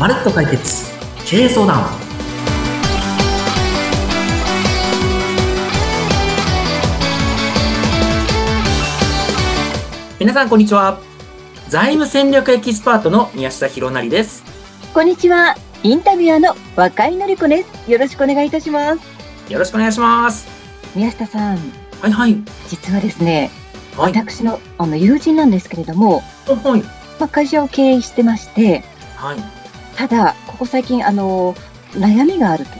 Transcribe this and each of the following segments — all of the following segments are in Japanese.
まるっと解決。経営相談。皆さんこんにちは。財務戦略エキスパートの宮下博成です。こんにちは。インタビュアーの若井のり子です。よろしくお願いいたします。よろしくお願いします。宮下さん、はいはい。実はですね、はい。私のあの友人なんですけれども、はい。まあ、会社を経営してまして、はいただ、ここ最近、あの、悩みがあると。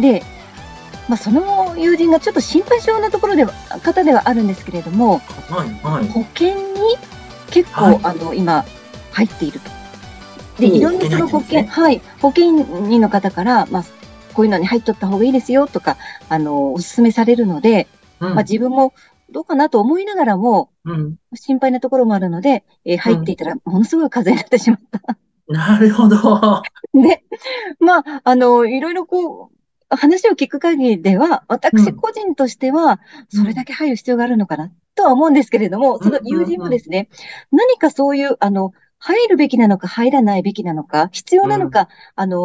で、まあ、その友人がちょっと心配性なところでは、方ではあるんですけれども、はいはい。保険に結構、はい。あの、今、入っていると。で、いろんなその保険、保険に入ってるんですはい、保険人の方から、まあ、こういうのに入っとった方がいいですよとか、あの、お勧めされるので、うん。まあ、自分もどうかなと思いながらも、うん。心配なところもあるので、えー入っていたら、ものすごい風になってしまった。なるほど。で、まあ、あの、いろいろこう、話を聞く限りでは、私個人としては、それだけ入る必要があるのかな、とは思うんですけれども、その友人もですね、何かそういう、あの、入るべきなのか、入らないべきなのか、必要なのか、あの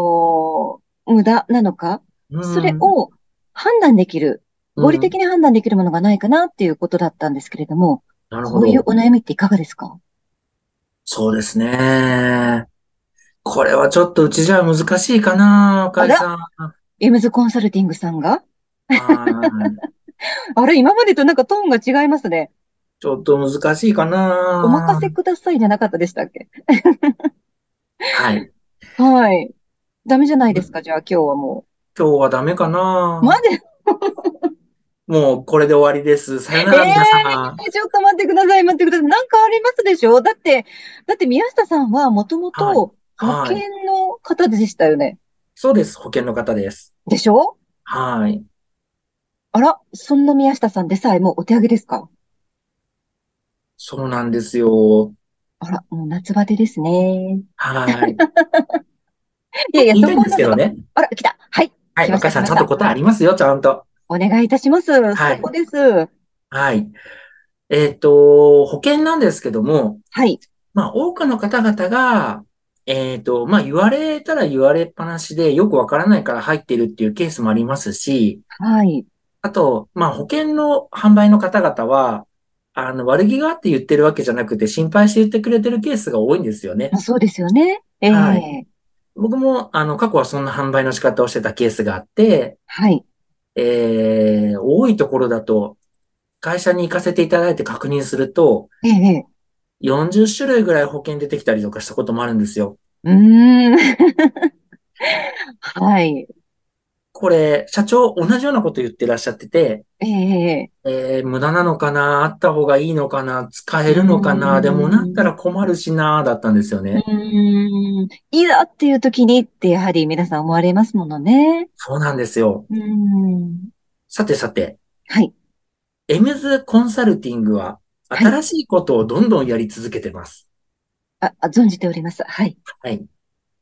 ー無駄なのか、それを判断できる、合理的に判断できるものがないかなっていうことだったんですけれども、なるほど。こういうお悩みっていかがですか？そうですね。これはちょっとうちじゃ難しいかな、岡井さん。エムズコンサルティングさんが？はい あれ、今までとなんかトーンが違いますね。ちょっと難しいかな。お任せくださいじゃなかったでしたっけ？はい。はい。ダメじゃないですか、じゃあ今日はも今日はダメかなう。。マジもうこれで終わりです。さよなら、皆さん。えちょっと待ってください、待ってください。なんかありますでしょ？だって、だって宮下さんはもともと保はい険の方でしたよね。そうです。保険の方です。でしょ？はい。あら、そんな宮下さんでさえもうお手上げですか？そうなんですよ。あら、もう夏バテですね。はい。いやいや、言いたいんですけどそこね。あら、来た。はい。はい。来ました岡井さん、ちゃんと答えありますよ、ちゃんと。お願いいたします。はいそこです。はい。えっと、保険なんですけども、はい。まあ、多くの方々が、えっと、まあ、言われたら言われっぱなしで、よくわからないから入ってるっていうケースもありますし、はい。あと、まあ、保険の販売の方々は、あの、悪気があって言ってるわけじゃなくて、心配して言ってくれてるケースが多いんですよね。まあそうですよね。ええはい僕も、あの、過去はそんな販売の仕方をしてたケースがあって、はい。えー、多いところだと、会社に行かせていただいて確認すると、ええ40種類ぐらい保険出てきたりとかしたこともあるんですよ。うーん。はい。これ、社長同じようなこと言ってらっしゃってて、えええー、無駄なのかなあった方がいいのかな使えるのかうなんでもなったら困るしなだったんですようね。ーん。いざっていう時にってやはり皆さん思われますものね。そうなんですよ。うーん。さてさて、はい。エムズコンサルティングははい新しいことをどんどんやり続けてます。あ、あ存じております。はい。はい。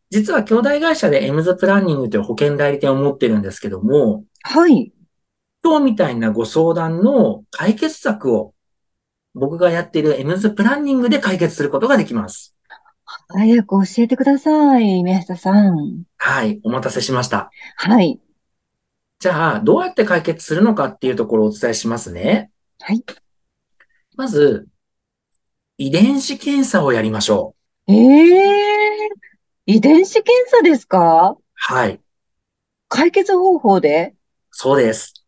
実は兄弟会社でエムズプランニングという保険代理店を持ってるんですけども、はい。今日みたいなご相談の解決策を僕がやっているエムズプランニングで解決することができます。早く教えてください、宮下さん。はい。お待たせしました。はい。じゃあ、どうやって解決するのかっていうところをお伝えしますね。はい。まず、遺伝子検査をやりましょう。ええ遺伝子検査ですか？はい。解決方法で？そうです。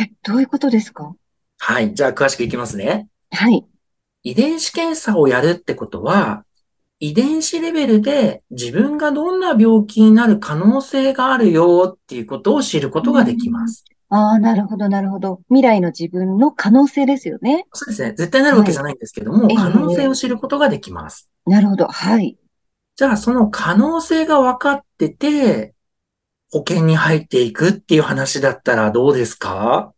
え、どういうことですか？はい。じゃあ、詳しくいきますね。はい。遺伝子検査をやるってことは、遺伝子レベルで自分がどんな病気になる可能性があるよっていうことを知ることができます。ああ、なるほど、なるほど。未来の自分の可能性ですよね。そうですね。絶対なるわけじゃないんですけども、はい可能性を知ることができます。なるほど。はい。じゃあ、その可能性が分かってて、保険に入っていくっていう話だったらどうですか？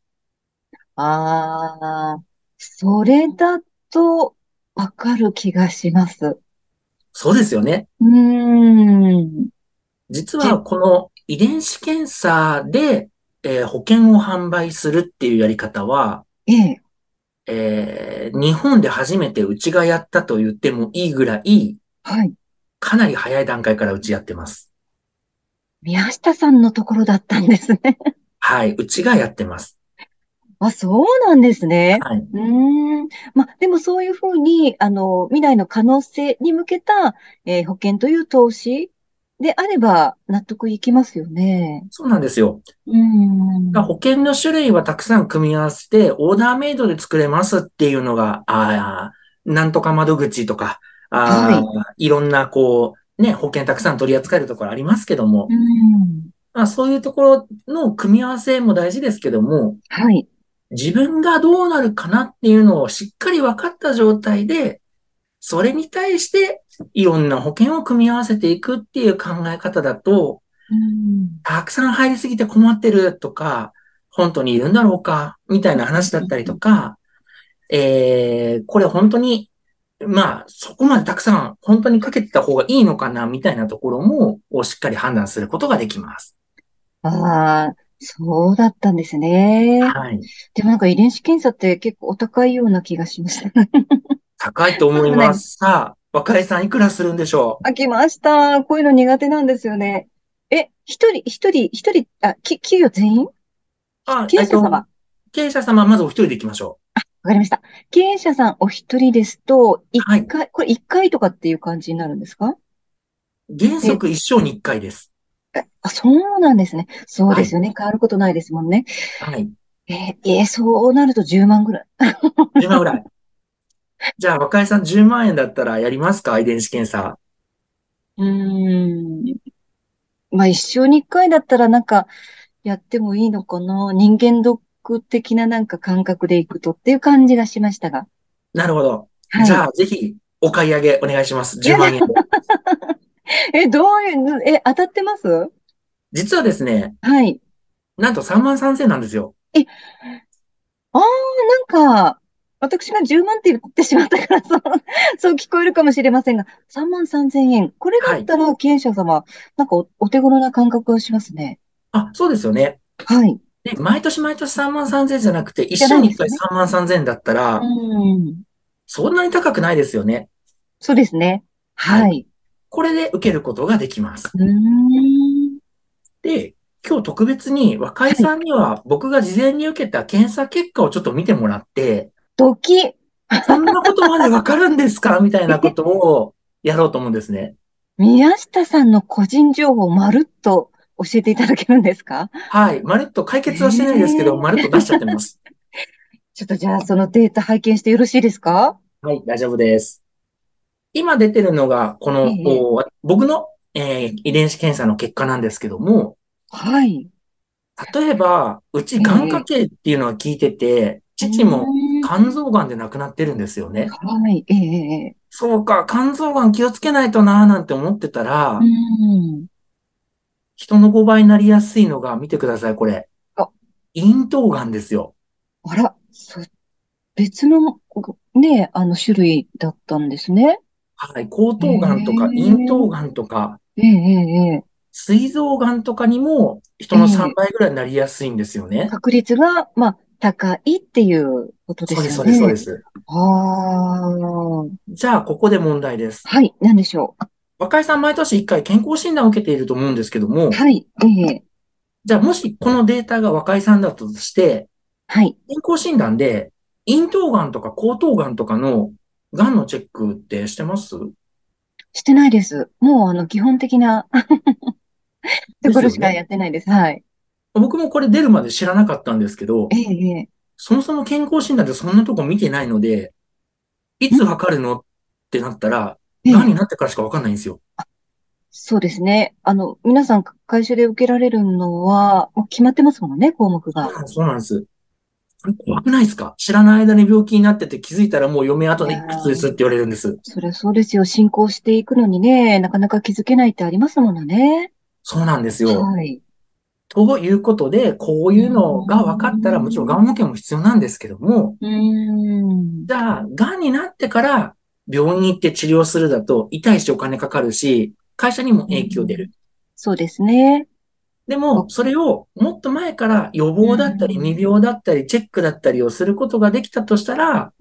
ああ、それだとわかる気がします。そうですよね。うーん。実はこの遺伝子検査で、えー保険を販売するっていうやり方は、ええ。えー日本で初めてうちがやったと言ってもいいぐらい、はい。かなり早い段階からうちやってます。宮下さんのところだったんですね。はい。うちがやってます。あ、そうなんですね。はい。うーん。まあ、でもそういうふうに、あの、未来の可能性に向けた、えー保険という投資であれば納得いきますよね。そうなんですよ。うーん。保険の種類はたくさん組み合わせて、オーダーメイドで作れますっていうのが、ああ、なんとか窓口とか、ああ、いろんな、こう、ね、保険たくさん取り扱えるところありますけども、うん。まあ、そういうところの組み合わせも大事ですけども、はい。自分がどうなるかなっていうのをしっかり分かった状態で、それに対していろんな保険を組み合わせていくっていう考え方だと、うん。たくさん入りすぎて困ってるとか、本当にいるんだろうか、みたいな話だったりとか、えー、これ本当に、まあ、そこまでたくさん本当にかけてた方がいいのかな、みたいなところも、をしっかり判断することができます。ああ、そうだったんですね。はい。でもなんか遺伝子検査って結構お高いような気がしました。高いと思います。さあ、若井さんいくらするんでしょう？あ、来ました。こういうの苦手なんですよね。え、一人、一人、一人、あ、き、企業全員？あ、経営者様？えっと経営者様、まずお一人で行きましょわかりました。経営者さんお一人ですと、一はい回、これ一回とかっていう感じになるんですか？う。原則一生に一回です。えあ、そうなんですね。そうですよね。変わることないですもんね。はい。えーえーそうなると10万ぐらい。10万ぐらい。じゃあ、若井さん10万円だったらやりますか？遺伝子検査。うーん。まあ一生に一回だったらなんかやってもいいのかな？人間ドック的ななんか感覚でいくとっていう感じがしましたが。なるほど。はい。じゃあ、ぜひ、お買い上げお願いします。10万円で。え、どういう、え、当たってます？実はですね、はい。なんと3万3000なんですよ。ああ、なんか、私が10万って言ってしまったから、そう、そう聞こえるかもしれませんが、3万3千円。これだったら、経営者様、なんかお、お手頃な感覚がしますね。あ、そうですよね。はい。で、毎年毎年3万3000じゃなくて、一じゃな生に1いですね回3万3000だったら、うん。そんなに高くないですよね。そうですね。はいはい。これで受けることができます。うーん。で、今日特別に若井さんには僕が事前に受けた検査結果をちょっと見てもらって、ドキ。そんなことまでわかるんですか？みたいなことをやろうと思うんですね。宮下さんの個人情報をまるっと教えていただけるんですか？はい。まるっと解決はしてないですけど、えーまるっと出しちゃってます。ちょっとじゃあ、そのデータ拝見してよろしいですか？はい、大丈夫です。今出てるのが、この、ええお僕の、えー遺伝子検査の結果なんですけども、はい。例えば、うち、ええがん家系っていうのは聞いてて、父も肝臓がんで亡くなってるんですよね。はい。ええええそうか、肝臓がん気をつけないとなーなんて思ってたら、うん。人の5倍になりやすいのが、見てください、これあ。咽頭がんですよ。あら、そ、別の、ね、あの、種類だったんですね。はい。喉頭がんとか、咽頭がんとか、えええええ膵臓がんとかにも、人の3倍ぐらいになりやすいんですよえね。確率が、まあ、高いっていうことでそうです。そうです、そうです。ああ、じゃあ、ここで問題です。はい、なんでしょ若井さん、毎年1回健康診断を受けていると思うんですけどもう。、はい、ええじゃあ、もしこのデータが若井さんだったとして、はい。健康診断で、咽頭がんとか喉頭がんとかのがんのチェックってしてます？してないです。もう、あの、基本的な ところしかやってないです。はい。僕もこれ出るまで知らなかったんですけどえ、えええそもそも健康診断でそんなとこ見てないので、いつ測るのってなったら、ええがんになってからしかわかんないんですよ。そうですね。あの、皆さん会社で受けられるのは、もう決まってますもんね、項目が。そうなんです。これ怖くないですか？知らない間に病気になってて気づいたらもう嫁後でいくつですって言われるんです。そりゃそうですよ。進行していくのにね、なかなか気づけないってありますものね。そうなんですよ。はい。ということで、こういうのが分かったら、もちろんがん保険も必要なんですけども、うーん。じゃあ、がんになってから病院に行って治療するだと痛いしお金かかるし、会社にも影響出る。そうですね。でも、それをもっと前から予防だったり、うん未病だったり、チェックだったりをすることができたとしたら、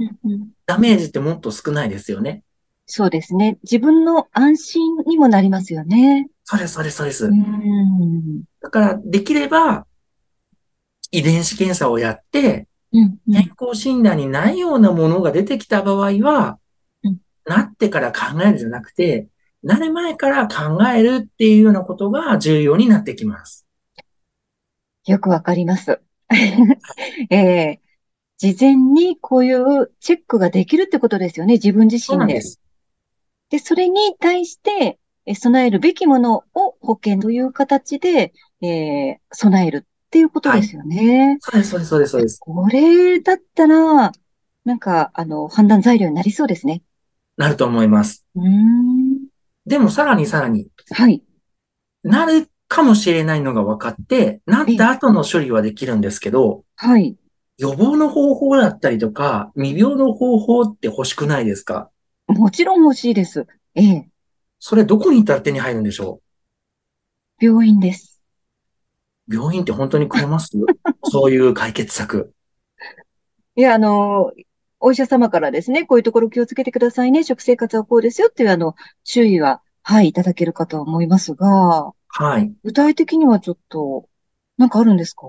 ダメージってもっと少ないですよね。そうですね。自分の安心にもなりますよね。そうです、そうです、そうですう。ん。だから、できれば、遺伝子検査をやって、健康診断にないようなものが出てきた場合はうん、なってから考えるんじゃなくて、なる前から考えるっていうようなことが重要になってきます。よくわかります。ええ事前にこういうチェックができるってことですよね。自分自身で。そうなんです。で、それに対して、え備えるべきものを保険という形で、えー備えるっていうことですよね。そうです、そうです、そうです、そうです。これだったら、なんか、あの、判断材料になりそうですね。なると思います。うーん。でもさらにさらに、はい。なるかもしれないのが分かって、なった後の処理はできるんですけど、はい。予防の方法だったりとか、未病の方法って欲しくないですか？もちろん欲しいです。ええそれどこに行ったら手に入るんでしょ病院です。う病院って本当にくれます？そういう解決策。いや、あの、お医者様からですね、こういうところ気をつけてくださいね。食生活はこうですよっていう、あの、注意は、はい、いただけるかと思いますが、はい。具体的にはちょっと、なんかあるんですか？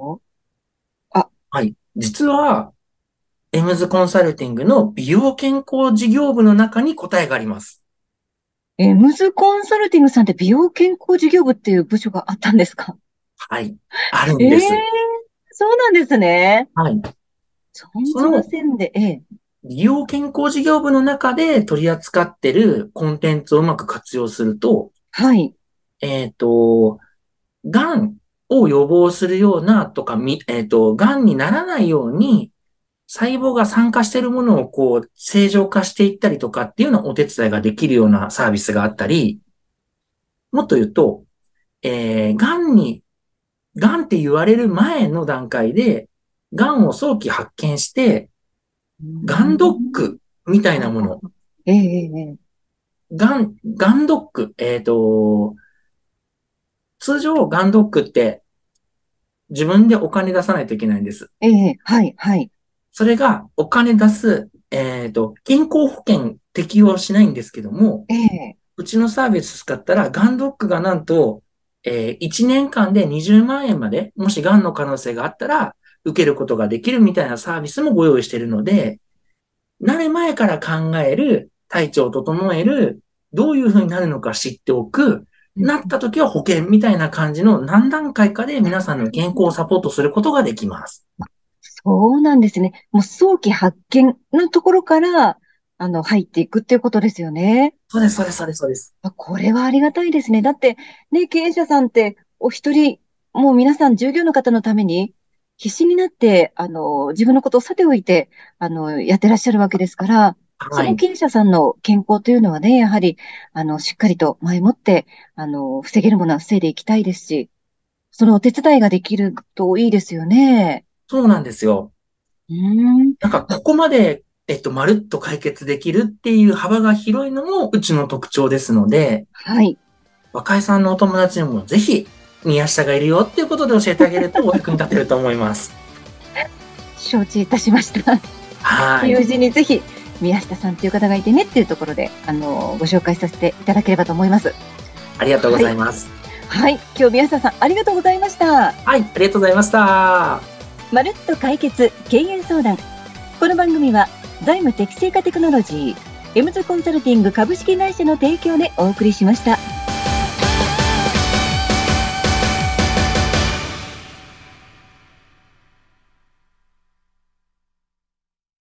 はい。実は、エムズコンサルティングの美容健康事業部の中に答えがあります。えームズコンサルティングさんって美容健康事業部っていう部署があったんですか？はい。あるんええです。そうなんですね。はい。存じませんで、ええ美容健康事業部の中で取り扱ってるコンテンツをうまく活用すると、はい。えっと、癌を予防するようなとか、み、えっと、癌にならないように、細胞が酸化しているものをこう、正常化していったりとかっていうようなお手伝いができるようなサービスがあったり、もっと言うと、えー、癌に、癌って言われる前の段階で、癌を早期発見して、ガンドックみたいなもの、ええええええガン、ガンドック、えっと、通常ガンドックって自分でお金出さないといけないんです。ええはい、はい。それがお金出す、えっと、健康保険適用しないんですけども、ええうちのサービス使ったらガンドックがなんと、えー、1年間で20万円まで、もしガンの可能性があったら、受けることができるみたいなサービスもご用意しているので、なる前から考える、体調を整える、どういうふうになるのか知っておく、なった時は保険みたいな感じの何段階かで皆さんの健康をサポートすることができます。そうなんですね。もう早期発見のところから、あの、入っていくっていうことですよね。そうです、そうです、そうです、そうです。あこれはありがたいですね。だって、ね、経営者さんって、お一人、もう皆さん従業員の方のために、必死になって、あの、自分のことをさておいて、あの、やってらっしゃるわけですから、そはい。の経営者さんの健康というのはね、やはり、あの、しっかりと前もって、あの、防げるものは防いでいきたいですし、そのお手伝いができるといいですよね。そうなんですよ。うーん。なんか、ここまで、えっと、まるっと解決できるっていう幅が広いのもうちの特徴ですので、はい。若井さんのお友達にもぜひ、宮下がいるよっていうことで教えてあげるとお役に立てると思います。承知いたしました。はい。友人にぜひ、宮下さんという方がいてねっていうところで、あの、ご紹介させていただければと思います。ありがとうございます。はい。今日宮下さん、ありがとうございました。はい、ありがとうございました。まるっと解決経営相談。この番組は財務適正化テクノロジー、エムズコンサルティング株式会社の提供でお送りしました。